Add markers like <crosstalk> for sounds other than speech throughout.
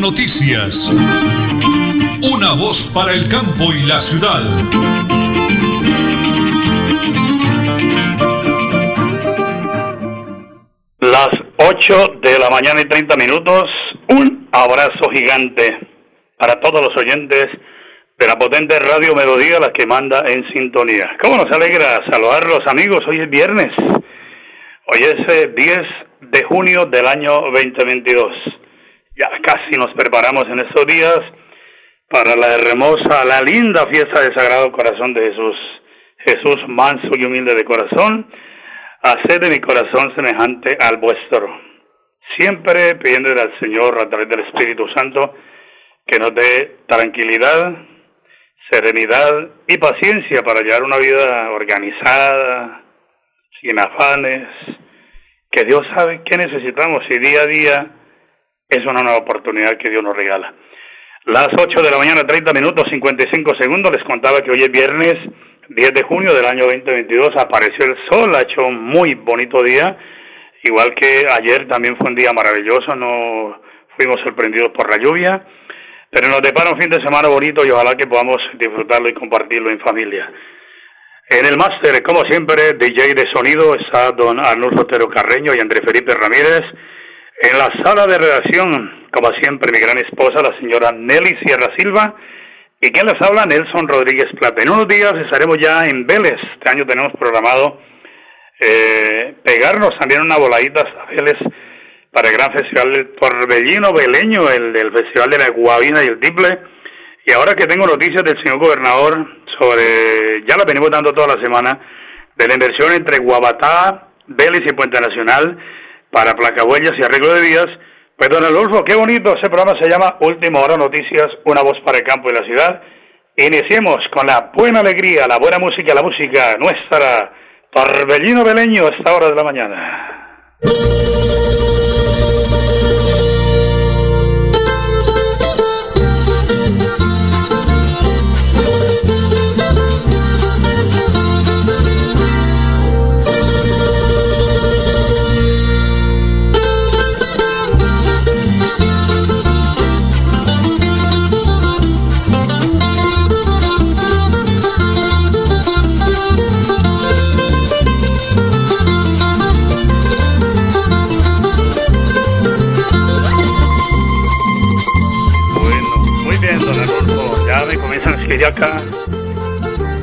Noticias. Una voz para el campo y la ciudad. Las 8 de la mañana y 30 minutos. Un abrazo gigante para todos los oyentes de la potente Radio Melodía, la que manda en sintonía. ¿Cómo nos alegra saludar a los amigos? Hoy es viernes. Hoy es 10 eh, de junio del año 2022 ya casi nos preparamos en estos días para la hermosa, la linda fiesta del Sagrado Corazón de Jesús. Jesús manso y humilde de corazón, haced de mi corazón semejante al vuestro. Siempre pidiéndole al Señor a través del Espíritu Santo que nos dé tranquilidad, serenidad y paciencia para llevar una vida organizada, sin afanes, que Dios sabe qué necesitamos y día a día es una nueva oportunidad que Dios nos regala. Las 8 de la mañana, 30 minutos, 55 segundos. Les contaba que hoy es viernes 10 de junio del año 2022. Apareció el sol, ha hecho un muy bonito día. Igual que ayer también fue un día maravilloso. No fuimos sorprendidos por la lluvia. Pero nos depara un fin de semana bonito y ojalá que podamos disfrutarlo y compartirlo en familia. En el máster, como siempre, DJ de sonido está don Arnulfo Otero Carreño y André Felipe Ramírez. En la sala de redacción, como siempre, mi gran esposa, la señora Nelly Sierra Silva, y quien les habla, Nelson Rodríguez Plata. En unos días estaremos ya en Vélez. Este año tenemos programado eh, pegarnos también una voladita hasta Vélez para el gran festival del Torbellino Beleño, el del Festival de la Guavina y el Tiple. Y ahora que tengo noticias del señor gobernador sobre, ya la venimos dando toda la semana, de la inversión entre Guabatá, Vélez y Puente Nacional, para placahuellas y arreglo de vías. Pues don Adolfo, qué bonito, ese programa se llama Última Hora Noticias, una voz para el campo y la ciudad. Iniciemos con la buena alegría, la buena música, la música nuestra, Torbellino Beleño a esta hora de la mañana.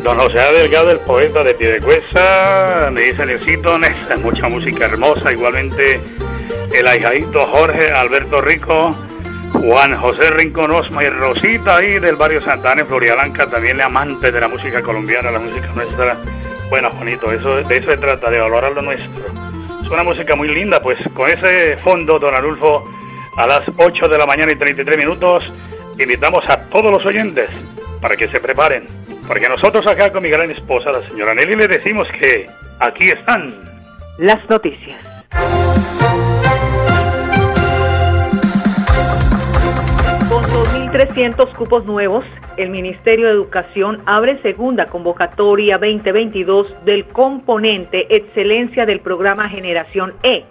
Don José Delgado, el poeta de Piedecuesta, me dice Necesito mucha música hermosa. Igualmente el ahijadito Jorge Alberto Rico, Juan José Rincón Osma y Rosita ahí del barrio Santana en Blanca, también le amante de la música colombiana, la música nuestra. Bueno, Juanito, eso, de eso se trata, de valorar lo nuestro. Es una música muy linda, pues con ese fondo, don Arulfo, a las 8 de la mañana y 33 minutos, invitamos a todos los oyentes para que se preparen. Porque nosotros acá con mi gran esposa, la señora Nelly, le decimos que aquí están las noticias. Con 2.300 cupos nuevos, el Ministerio de Educación abre segunda convocatoria 2022 del componente Excelencia del programa Generación E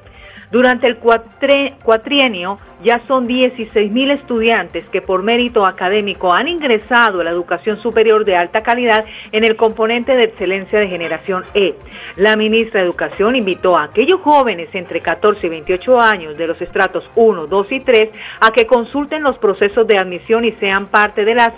durante el cuatrienio ya son 16 mil estudiantes que por mérito académico han ingresado a la educación superior de alta calidad en el componente de excelencia de generación E. La ministra de Educación invitó a aquellos jóvenes entre 14 y 28 años de los estratos 1, 2 y 3 a que consulten los procesos de admisión y sean parte de las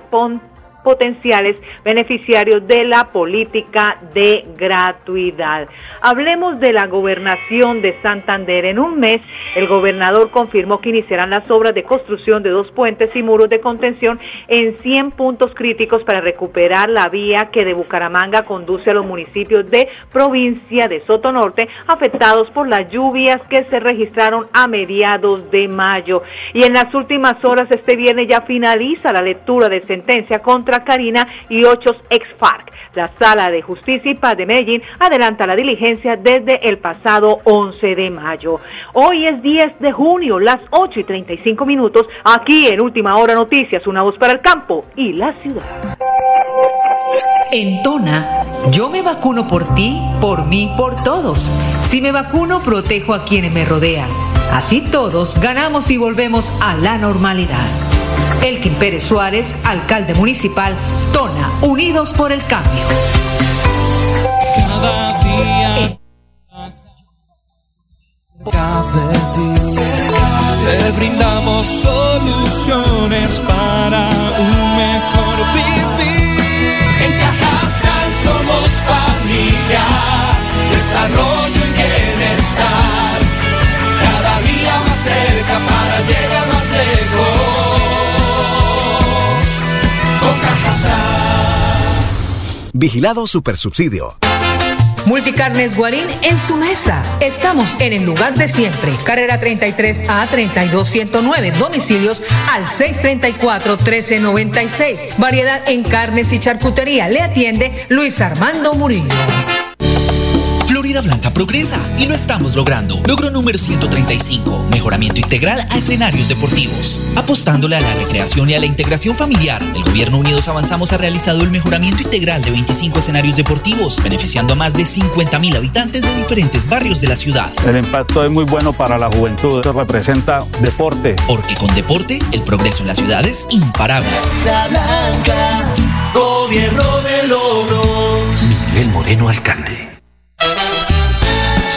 potenciales beneficiarios de la política de gratuidad. Hablemos de la gobernación de Santander. En un mes, el gobernador confirmó que iniciarán las obras de construcción de dos puentes y muros de contención en 100 puntos críticos para recuperar la vía que de Bucaramanga conduce a los municipios de provincia de Soto Norte afectados por las lluvias que se registraron a mediados de mayo. Y en las últimas horas este viernes ya finaliza la lectura de sentencia contra Karina y ocho ex-FARC. La Sala de Justicia y Paz de Medellín adelanta la diligencia desde el pasado 11 de mayo. Hoy es 10 de junio, las 8 y 35 minutos, aquí en Última Hora Noticias, una voz para el campo y la ciudad. En Tona, yo me vacuno por ti, por mí, por todos. Si me vacuno, protejo a quienes me rodean. Así todos ganamos y volvemos a la normalidad. Elkin Pérez Suárez, alcalde municipal, Tona, Unidos por el Cambio. Cada día. Te brindamos soluciones para un mejor vivir. En Cajasal somos familia, desarrollo y bienestar. Cada día más cerca para llegar más lejos. Vigilado Supersubsidio. Multicarnes Guarín en su mesa. Estamos en el lugar de siempre. Carrera 33 a 32109. Domicilios al 634 1396. Variedad en carnes y charcutería. Le atiende Luis Armando Murillo. Florida Blanca progresa y lo estamos logrando. Logro número 135, mejoramiento integral a escenarios deportivos. Apostándole a la recreación y a la integración familiar, el Gobierno Unidos Avanzamos ha realizado el mejoramiento integral de 25 escenarios deportivos, beneficiando a más de 50 mil habitantes de diferentes barrios de la ciudad. El impacto es muy bueno para la juventud, eso representa deporte. Porque con deporte, el progreso en la ciudad es imparable. La Blanca, gobierno de logros. Miguel Moreno, alcalde.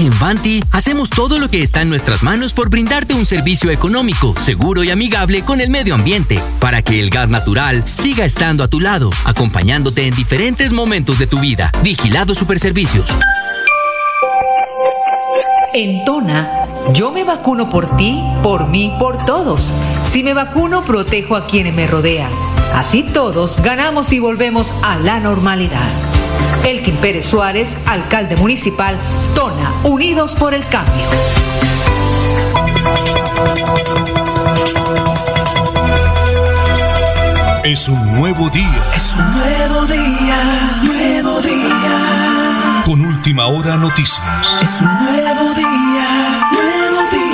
En Vanti hacemos todo lo que está en nuestras manos por brindarte un servicio económico, seguro y amigable con el medio ambiente, para que el gas natural siga estando a tu lado, acompañándote en diferentes momentos de tu vida. Vigilado Superservicios. En Tona, yo me vacuno por ti, por mí, por todos. Si me vacuno, protejo a quienes me rodean. Así todos ganamos y volvemos a la normalidad. Elkin Pérez Suárez, alcalde municipal, Tona, Unidos por el Cambio. Es un nuevo día. Es un nuevo día, nuevo día. Con última hora noticias. Es un nuevo día, nuevo día.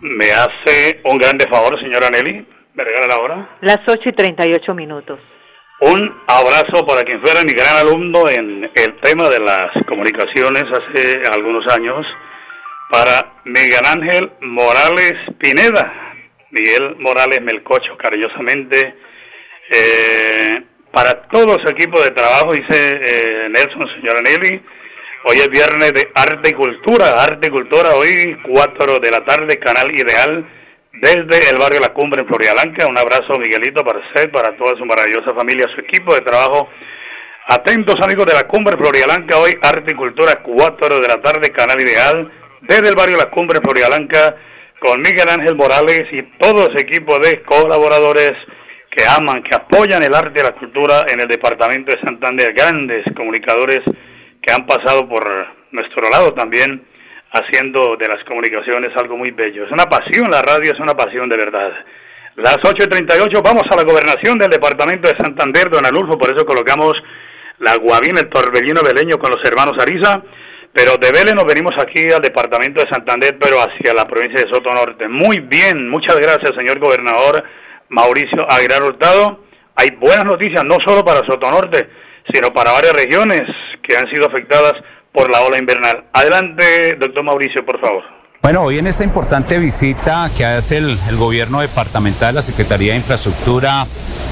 ¿Me hace un grande favor, señora Nelly? ¿Me regala la hora? Las 8 y 38 minutos. Un abrazo para quien fuera mi gran alumno en el tema de las comunicaciones hace algunos años, para Miguel Ángel Morales Pineda, Miguel Morales Melcocho, cariñosamente, eh, para todo su equipo de trabajo, dice eh, Nelson, señora Nelly, hoy es viernes de arte y cultura, arte y cultura, hoy 4 de la tarde, canal ideal, desde el barrio La Cumbre en Florialanca. Un abrazo, Miguelito, para usted, para toda su maravillosa familia, su equipo de trabajo. Atentos, amigos de La Cumbre Florialanca, hoy Arte y Cultura, 4 de la tarde, Canal Ideal, desde el barrio La Cumbre Florialanca, con Miguel Ángel Morales y todo ese equipo de colaboradores que aman, que apoyan el arte y la cultura en el departamento de Santander. Grandes comunicadores que han pasado por nuestro lado también haciendo de las comunicaciones algo muy bello. Es una pasión, la radio es una pasión de verdad. Las 8.38, vamos a la gobernación del departamento de Santander, don Alulfo, por eso colocamos la guabina, el torbellino veleño con los hermanos Ariza, pero de Vélez nos venimos aquí al departamento de Santander, pero hacia la provincia de Soto Norte. Muy bien, muchas gracias, señor gobernador Mauricio Aguilar Hurtado. Hay buenas noticias, no solo para Soto Norte, sino para varias regiones que han sido afectadas por la ola invernal. Adelante, doctor Mauricio, por favor. Bueno, hoy en esta importante visita que hace el, gobierno departamental, la Secretaría de Infraestructura,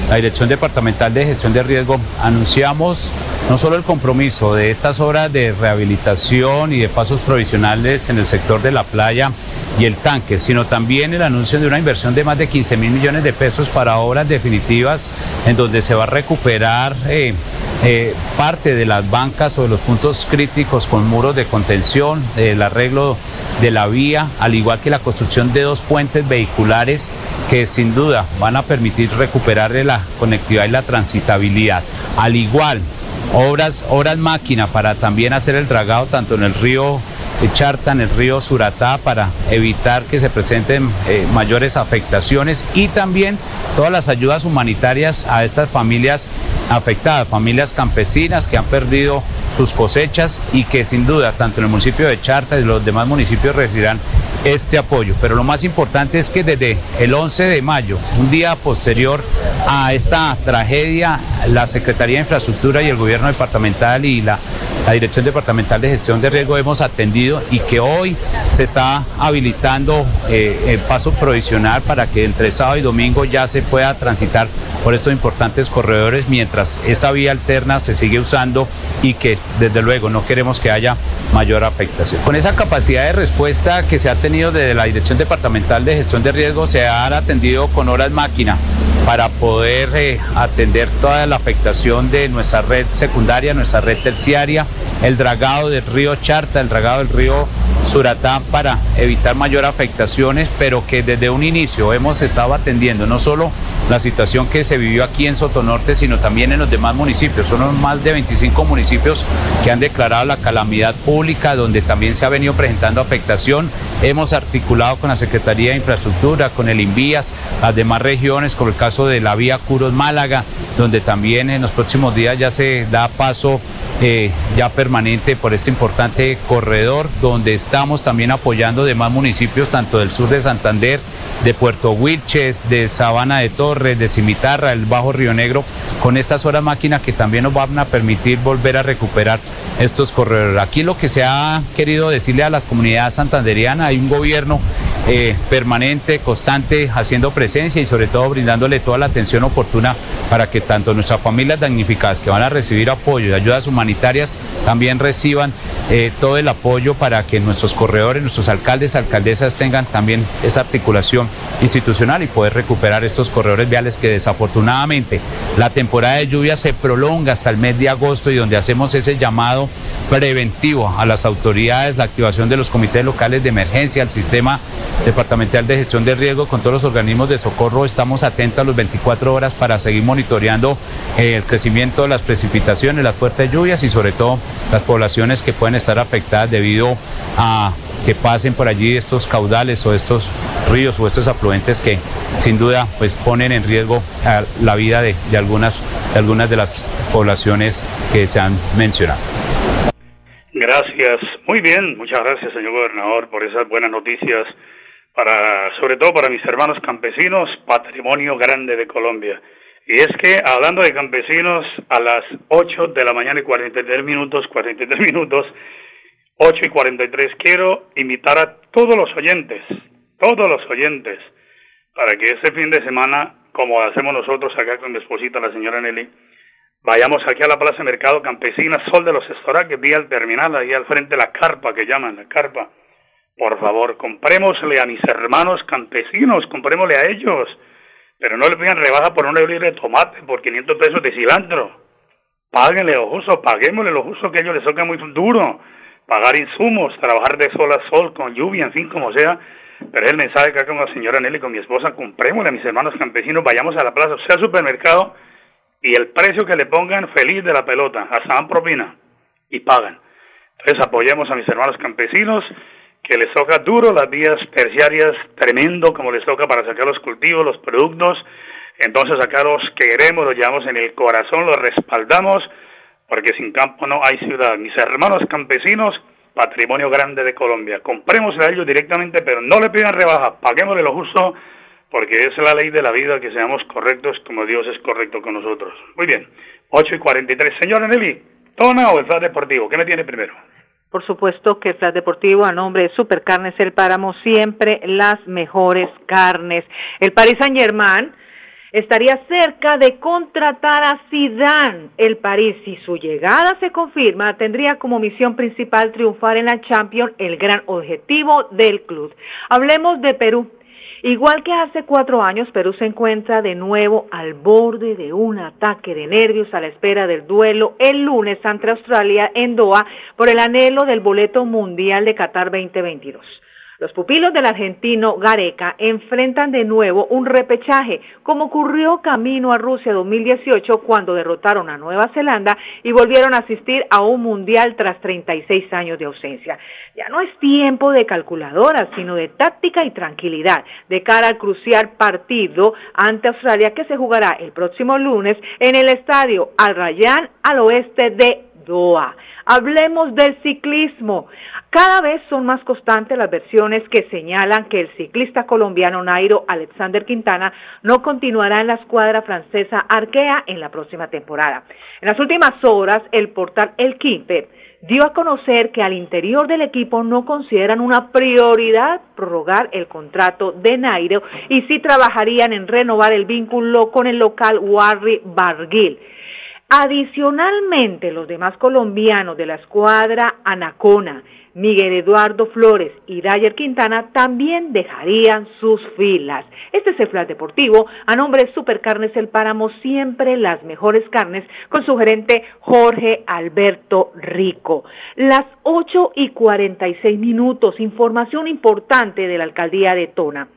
la Dirección Departamental de Gestión de Riesgo, anunciamos no solo el compromiso de estas obras de rehabilitación y de pasos provisionales en el sector de la playa y el tanque, sino también el anuncio de una inversión de más de 15 mil millones de pesos para obras definitivas en donde se va a recuperar eh, eh, parte de las bancas o de los puntos críticos con muros de contención, el arreglo de la vía, al igual que la construcción de dos puentes vehiculares que sin duda van a permitir recuperar la conectividad y la transitabilidad. Al igual, obras, obras máquina para también hacer el dragado tanto en el río Charta, en el río Suratá, para evitar que se presenten eh, mayores afectaciones y también todas las ayudas humanitarias a estas familias afectadas, familias campesinas que han perdido sus cosechas y que sin duda tanto en el municipio de Charta y los demás municipios recibirán este apoyo. Pero lo más importante es que desde el 11 de mayo, un día posterior a esta tragedia, la Secretaría de Infraestructura y el gobierno departamental y la, Dirección Departamental de Gestión de Riesgo hemos atendido y que hoy se está habilitando eh, el paso provisional para que entre sábado y domingo ya se pueda transitar por estos importantes corredores mientras esta vía alterna se sigue usando y que desde luego no queremos que haya mayor afectación. Con esa capacidad de respuesta que se ha tenido desde la Dirección Departamental de Gestión de Riesgo, se han atendido con horas máquina para poder eh, atender toda la afectación de nuestra red secundaria, nuestra red terciaria, el dragado del río Charta, el dragado del río Suratá para evitar mayor afectaciones, pero que desde un inicio hemos estado atendiendo no solo la situación que se vivió aquí en Sotonorte, sino también en los demás municipios. Son más de 25 municipios que han declarado la calamidad pública, donde también se ha venido presentando afectación. Hemos articulado con la Secretaría de Infraestructura, con el INVIAS, las demás regiones, como el caso de la vía Curos Málaga, donde también en los próximos días ya se da paso eh, ya permanente por este importante corredor, donde estamos también apoyando demás municipios, tanto del sur de Santander, de Puerto Wilches, de Sabana de Torres, de Cimitarra, el Bajo Río Negro, con estas horas máquinas que también nos van a permitir volver a recuperar estos corredores. Aquí lo que se ha querido decirle a las comunidades santanderianas, hay un gobierno eh, permanente, constante, haciendo presencia y sobre todo brindándole toda la atención oportuna para que tanto nuestras familias damnificadas que van a recibir apoyo y ayudas humanitarias también reciban eh, todo el apoyo para que nuestros corredores, nuestros alcaldes, alcaldesas tengan también esa articulación institucional y poder recuperar estos corredores viales que desafortunadamente la temporada de lluvia se prolonga hasta el mes de agosto y donde hacemos ese llamado preventivo a las autoridades, la activación de los comités locales de emergencia, el sistema departamental de gestión de riesgo con todos los organismos de socorro. Estamos atentos a las 24 horas para seguir monitoreando eh, el crecimiento de las precipitaciones, las fuertes lluvias y sobre todo las poblaciones que pueden estar afectadas debido a que pasen por allí estos caudales o estos ríos o estos afluentes que sin duda pues ponen en riesgo la vida de, algunas, de algunas de las poblaciones que se han mencionado. Gracias, muy bien, muchas gracias señor gobernador por esas buenas noticias para, sobre todo para mis hermanos campesinos, patrimonio grande de Colombia. Y es que, hablando de campesinos, a las 8 de la mañana y 43 minutos, 43 <laughs> minutos, 8 y 43, quiero invitar a todos los oyentes, todos los oyentes, para que este fin de semana, como hacemos nosotros acá con mi esposita, la señora Nelly, vayamos aquí a la Plaza Mercado Campesina, Sol de los Estoraques, vía al terminal, ahí al frente de la carpa que llaman, la carpa. Por favor, comprémosle a mis hermanos campesinos, comprémosle a ellos pero no le pidan rebaja por un libre de tomate, por 500 pesos de cilantro. Páguenle los usos, paguémosle los usos que ellos les toca muy duro. Pagar insumos, trabajar de sol a sol, con lluvia, en fin, como sea. Pero es el mensaje que hago con la señora Nelly, con mi esposa, comprémosle a mis hermanos campesinos, vayamos a la plaza, sea al supermercado, y el precio que le pongan, feliz de la pelota, hasta dan propina, y pagan. Entonces apoyemos a mis hermanos campesinos, que les toca duro, las vías terciarias tremendo como les toca para sacar los cultivos, los productos. Entonces acá los queremos, los llevamos en el corazón, los respaldamos, porque sin campo no hay ciudad. Mis hermanos campesinos, patrimonio grande de Colombia. Compremos a ellos directamente, pero no le pidan rebaja, paguémosle lo justo, porque es la ley de la vida que seamos correctos como Dios es correcto con nosotros. Muy bien, 8 y 43. Señora Nelly, ¿tona o el flash deportivo? ¿Qué me tiene primero? Por supuesto que Flash Deportivo, a nombre de Supercarnes El Páramo, siempre las mejores carnes. El Paris Saint Germain estaría cerca de contratar a Zidane. El París, si su llegada se confirma, tendría como misión principal triunfar en la Champions, el gran objetivo del club. Hablemos de Perú. Igual que hace cuatro años, Perú se encuentra de nuevo al borde de un ataque de nervios a la espera del duelo el lunes ante Australia en Doha por el anhelo del boleto mundial de Qatar 2022. Los pupilos del argentino Gareca enfrentan de nuevo un repechaje, como ocurrió camino a Rusia 2018 cuando derrotaron a Nueva Zelanda y volvieron a asistir a un mundial tras 36 años de ausencia. Ya no es tiempo de calculadoras, sino de táctica y tranquilidad de cara al crucial partido ante Australia que se jugará el próximo lunes en el estadio Al al oeste de Doha. Hablemos del ciclismo. Cada vez son más constantes las versiones que señalan que el ciclista colombiano Nairo Alexander Quintana no continuará en la escuadra francesa Arkea en la próxima temporada. En las últimas horas, el portal El Quimpe dio a conocer que al interior del equipo no consideran una prioridad prorrogar el contrato de Nairo y sí trabajarían en renovar el vínculo con el local Warri Barguil. Adicionalmente, los demás colombianos de la escuadra Anacona, Miguel Eduardo Flores y Dyer Quintana también dejarían sus filas. Este es el Flash Deportivo a nombre de Supercarnes El Páramo, siempre las mejores carnes, con su gerente Jorge Alberto Rico. Las 8 y 46 minutos, información importante de la alcaldía de Tona.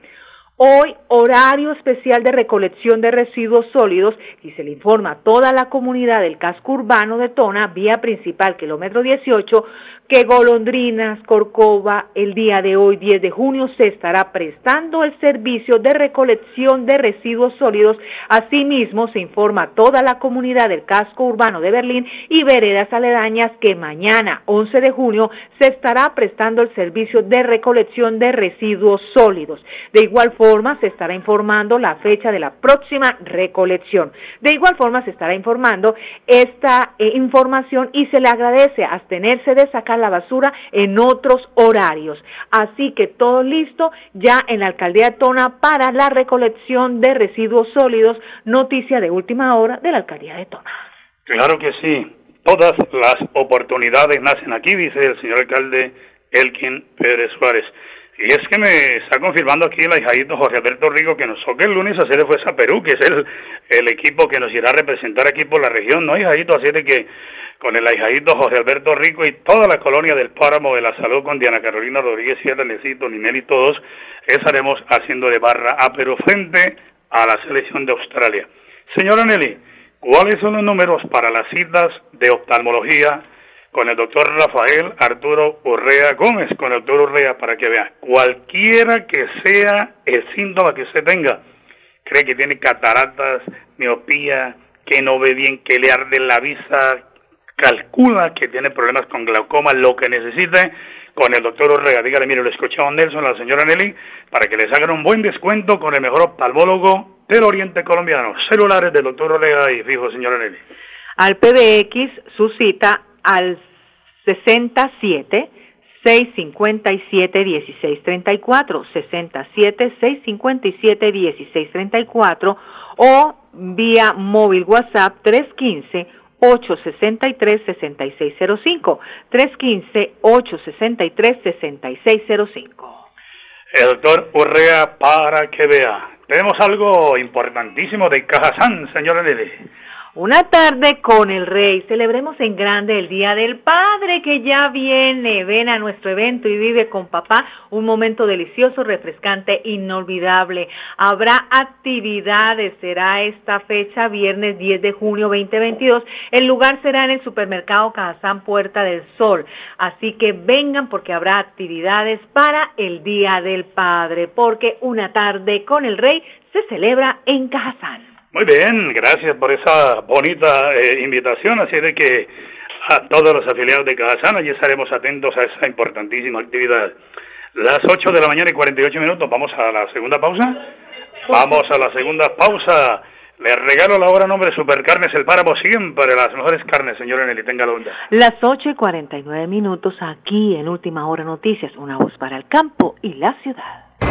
Hoy, horario especial de recolección de residuos sólidos y se le informa a toda la comunidad del casco urbano de Tona, vía principal, kilómetro 18, que Golondrinas Corcova el día de hoy, 10 de junio, se estará prestando el servicio de recolección de residuos sólidos. Asimismo, se informa a toda la comunidad del casco urbano de Berlín y veredas aledañas que mañana, 11 de junio, se estará prestando el servicio de recolección de residuos sólidos. De igual forma, se estará informando la fecha de la próxima recolección. De igual forma, se estará informando esta eh, información y se le agradece abstenerse de sacar la basura en otros horarios. Así que todo listo ya en la alcaldía de Tona para la recolección de residuos sólidos. Noticia de última hora de la alcaldía de Tona. Claro que sí. Todas las oportunidades nacen aquí, dice el señor alcalde Elkin Pérez Suárez. Y es que me está confirmando aquí el ahijadito José Alberto Rico que nos toca el lunes hacer fuerza a Perú, que es el, el equipo que nos irá a representar aquí por la región, ¿no, hijadito? Así de que con el ahijadito José Alberto Rico y toda la colonia del Páramo de la Salud con Diana Carolina Rodríguez Sierra, Necito, Ninel y todos, estaremos haciendo de barra a Perú frente a la selección de Australia. Señora Nelly, ¿cuáles son los números para las citas de oftalmología con el doctor Rafael Arturo Urrea Gómez, con el doctor Urrea, para que vea, cualquiera que sea el síntoma que usted tenga, cree que tiene cataratas, miopía, que no ve bien, que le arde la vista, calcula que tiene problemas con glaucoma, lo que necesite, con el doctor Orrega. Dígale, mire, lo escuchaba Nelson, la señora Nelly, para que les hagan un buen descuento con el mejor oftalmólogo del Oriente Colombiano. Celulares del doctor Orrega y fijo, señora Nelly. Al PBX, su cita al 67 657 1634 67 657 1634 o vía móvil WhatsApp 315 863-6605. 315-863-6605. El doctor Urrea para que vea. Tenemos algo importantísimo de Cajazán, señora Lili. Una tarde con el rey. Celebremos en grande el Día del Padre que ya viene. Ven a nuestro evento y vive con papá un momento delicioso, refrescante, inolvidable. Habrá actividades. Será esta fecha, viernes 10 de junio 2022. El lugar será en el supermercado Cajazán Puerta del Sol. Así que vengan porque habrá actividades para el Día del Padre. Porque una tarde con el rey se celebra en Cajazán. Muy bien, gracias por esa bonita eh, invitación, así de que a todos los afiliados de Cajazán, allí estaremos atentos a esa importantísima actividad. Las 8 de la mañana y 48 minutos, vamos a la segunda pausa. Vamos a la segunda pausa. Le regalo la hora nombre Supercarnes El Páramo, siempre las mejores carnes, señor Nelly, tenga la onda. Las 8 y 49 minutos aquí en Última Hora Noticias, una voz para el campo y la ciudad.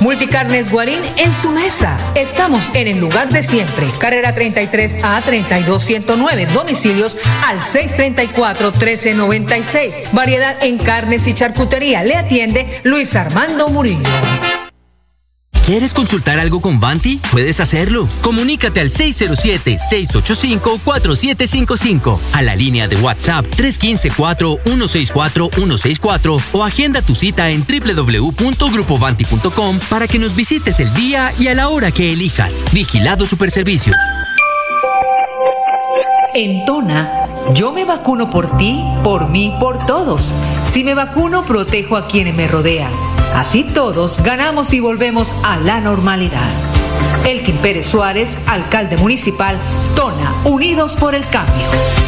Multicarnes Guarín en su mesa. Estamos en el lugar de siempre. Carrera 33 a 32109. Domicilios al 634 1396. Variedad en carnes y charcutería. Le atiende Luis Armando Murillo. ¿Quieres consultar algo con Vanti? Puedes hacerlo. Comunícate al 607-685-4755, a la línea de WhatsApp 315-4164-164 o agenda tu cita en www.grupovanti.com para que nos visites el día y a la hora que elijas. Vigilado Superservicios. En Tona, yo me vacuno por ti, por mí, por todos. Si me vacuno, protejo a quienes me rodean. Así todos ganamos y volvemos a la normalidad. Elkin Pérez Suárez, alcalde municipal, Tona, Unidos por el Cambio.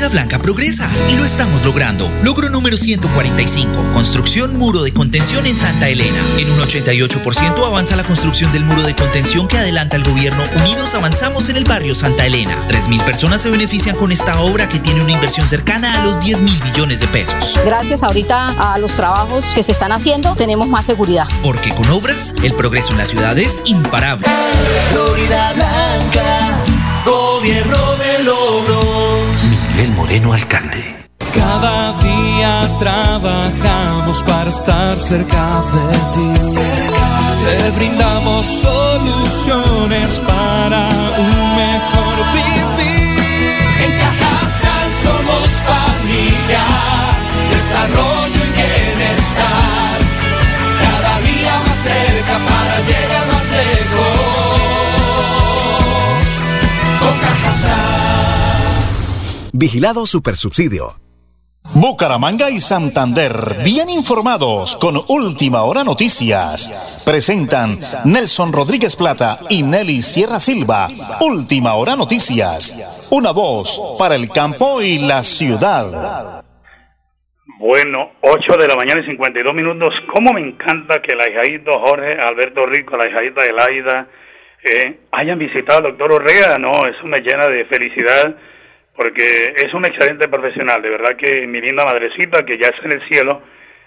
Florida Blanca progresa y lo estamos logrando. Logro número 145. Construcción muro de contención en Santa Elena. En un 88% avanza la construcción del muro de contención que adelanta el gobierno. Unidos avanzamos en el barrio Santa Elena. 3.000 personas se benefician con esta obra que tiene una inversión cercana a los 10 mil millones de pesos. Gracias ahorita a los trabajos que se están haciendo, tenemos más seguridad. Porque con obras, el progreso en la ciudad es imparable. Florida Blanca, gobierno Moreno, alcalde. Cada día trabajamos para estar cerca de ti. Te brindamos soluciones para un mejor vivir. En Cajasal somos familia, desarrollo y bienestar. Vigilado Supersubsidio. Bucaramanga y Santander, bien informados con Última Hora Noticias. Presentan Nelson Rodríguez Plata y Nelly Sierra Silva. Última Hora Noticias. Una voz para el campo y la ciudad. Bueno, 8 de la mañana y 52 minutos. ¿Cómo me encanta que la hijadito Jorge Alberto Rico, la hijadita Elaida, eh, hayan visitado al doctor Orrea? No, eso me llena de felicidad porque es un excelente profesional. De verdad que mi linda madrecita, que ya está en el cielo,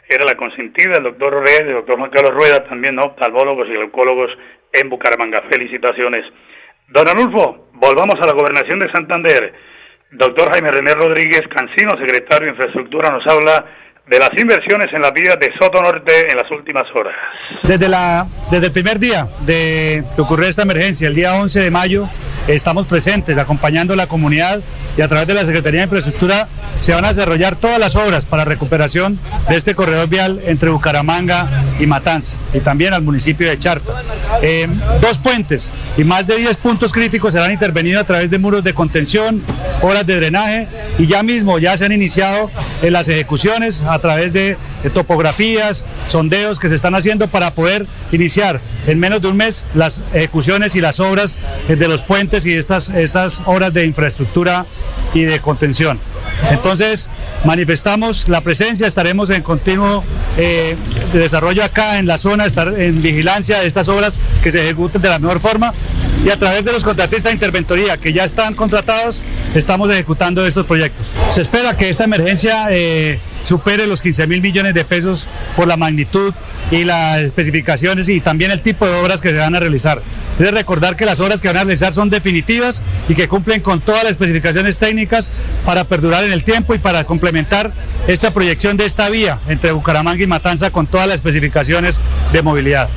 era la consentida del doctor y del doctor Juan Carlos Rueda, también ¿no? oftalmólogos y glucólogos en Bucaramanga. Felicitaciones. Don Anulfo, volvamos a la gobernación de Santander. Doctor Jaime René Rodríguez Cancino, secretario de Infraestructura, nos habla de las inversiones en la vía de Soto Norte en las últimas horas. Desde, la, desde el primer día de que ocurrió esta emergencia, el día 11 de mayo, estamos presentes acompañando a la comunidad y a través de la Secretaría de Infraestructura se van a desarrollar todas las obras para recuperación de este corredor vial entre Bucaramanga y Matanza y también al municipio de Charta. Eh, dos puentes y más de 10 puntos críticos serán intervenidos a través de muros de contención, obras de drenaje y ya mismo ya se han iniciado en las ejecuciones a través de, topografías, sondeos que se están haciendo para poder iniciar en menos de un mes las ejecuciones y las obras eh, de los puentes y estas, estas obras de infraestructura y de contención. Entonces, manifestamos la presencia, estaremos en continuo eh, de desarrollo acá en la zona, estar en vigilancia de estas obras que se ejecuten de la mejor forma y a través de los contratistas de interventoría que ya están contratados, estamos ejecutando estos proyectos. Se espera que esta emergencia eh, supere los 15 mil millones de pesos por la magnitud y las especificaciones y también el tipo de obras que se van a realizar. Debe recordar que las obras que van a realizar son definitivas y que cumplen con todas las especificaciones técnicas para perdurar en el tiempo y para complementar esta proyección de esta vía entre Bucaramanga y Matanza con todas las especificaciones de movilidad.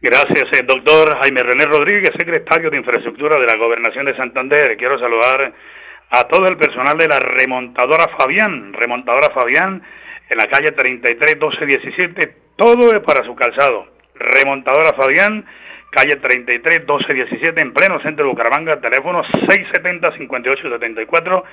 Gracias, eh, doctor Jaime René Rodríguez, secretario de Infraestructura de la Gobernación de Santander. Quiero saludar a todo el personal de la remontadora Fabián, remontadora Fabián, en la calle 33 12 17, todo es para su calzado. Remontadora Fabián, calle 33 12 17, en pleno centro de Bucaramanga, teléfono 670 5874,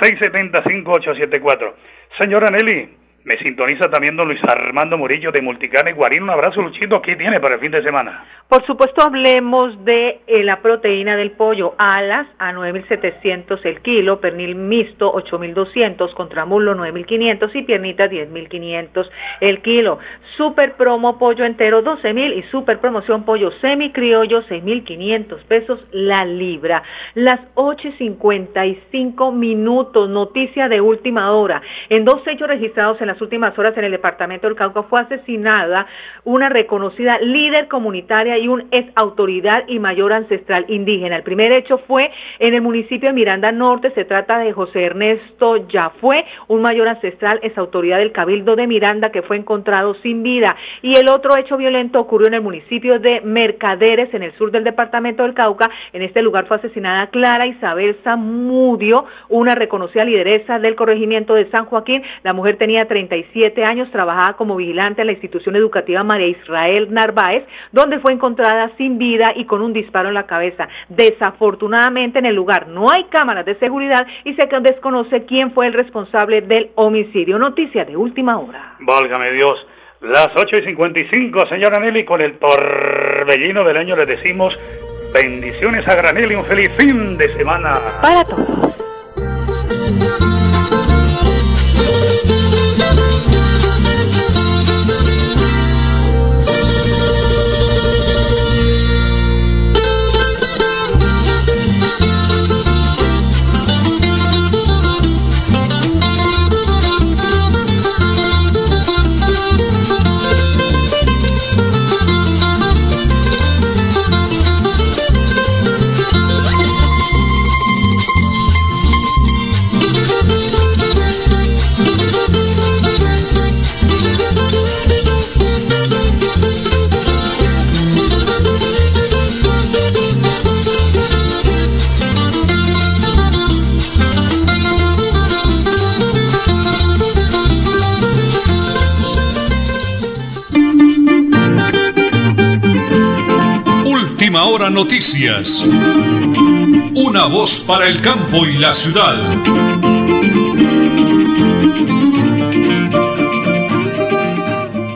670 5874. Señora Nelly, Me sintoniza también don Luis Armando Murillo de Multicana y Guarín. Un abrazo, Luchito, ¿qué tiene para el fin de semana? Por supuesto, hablemos de eh, la proteína del pollo. Alas a 9.700 el kilo, pernil mixto 8.200, contramulo 9.500 y piernita 10.500 el kilo. Super promo pollo entero 12.000 y super promoción pollo semi criollo 6.500 pesos la libra. Las 8.55 minutos, noticia de última hora. En dos hechos registrados en la últimas horas en el departamento del Cauca fue asesinada una reconocida líder comunitaria y un ex autoridad y mayor ancestral indígena. El primer hecho fue en el municipio de Miranda Norte. Se trata de José Ernesto Yafue, un mayor ancestral ex autoridad del Cabildo de Miranda que fue encontrado sin vida. Y el otro hecho violento ocurrió en el municipio de Mercaderes, en el sur del departamento del Cauca. En este lugar fue asesinada Clara Isabel Zamudio, una reconocida lideresa del corregimiento de San Joaquín. La mujer tenía 30 37 años, trabajaba como vigilante en la institución educativa María Israel Narváez, donde fue encontrada sin vida y con un disparo en la cabeza. Desafortunadamente en el lugar no hay cámaras de seguridad y se desconoce quién fue el responsable del homicidio. Noticia de última hora. Válgame Dios. Las 8 y 55, señora Nelly, con el torbellino del año le decimos bendiciones a Granelli, un feliz fin de semana. Para todos. Una voz para el campo y la ciudad.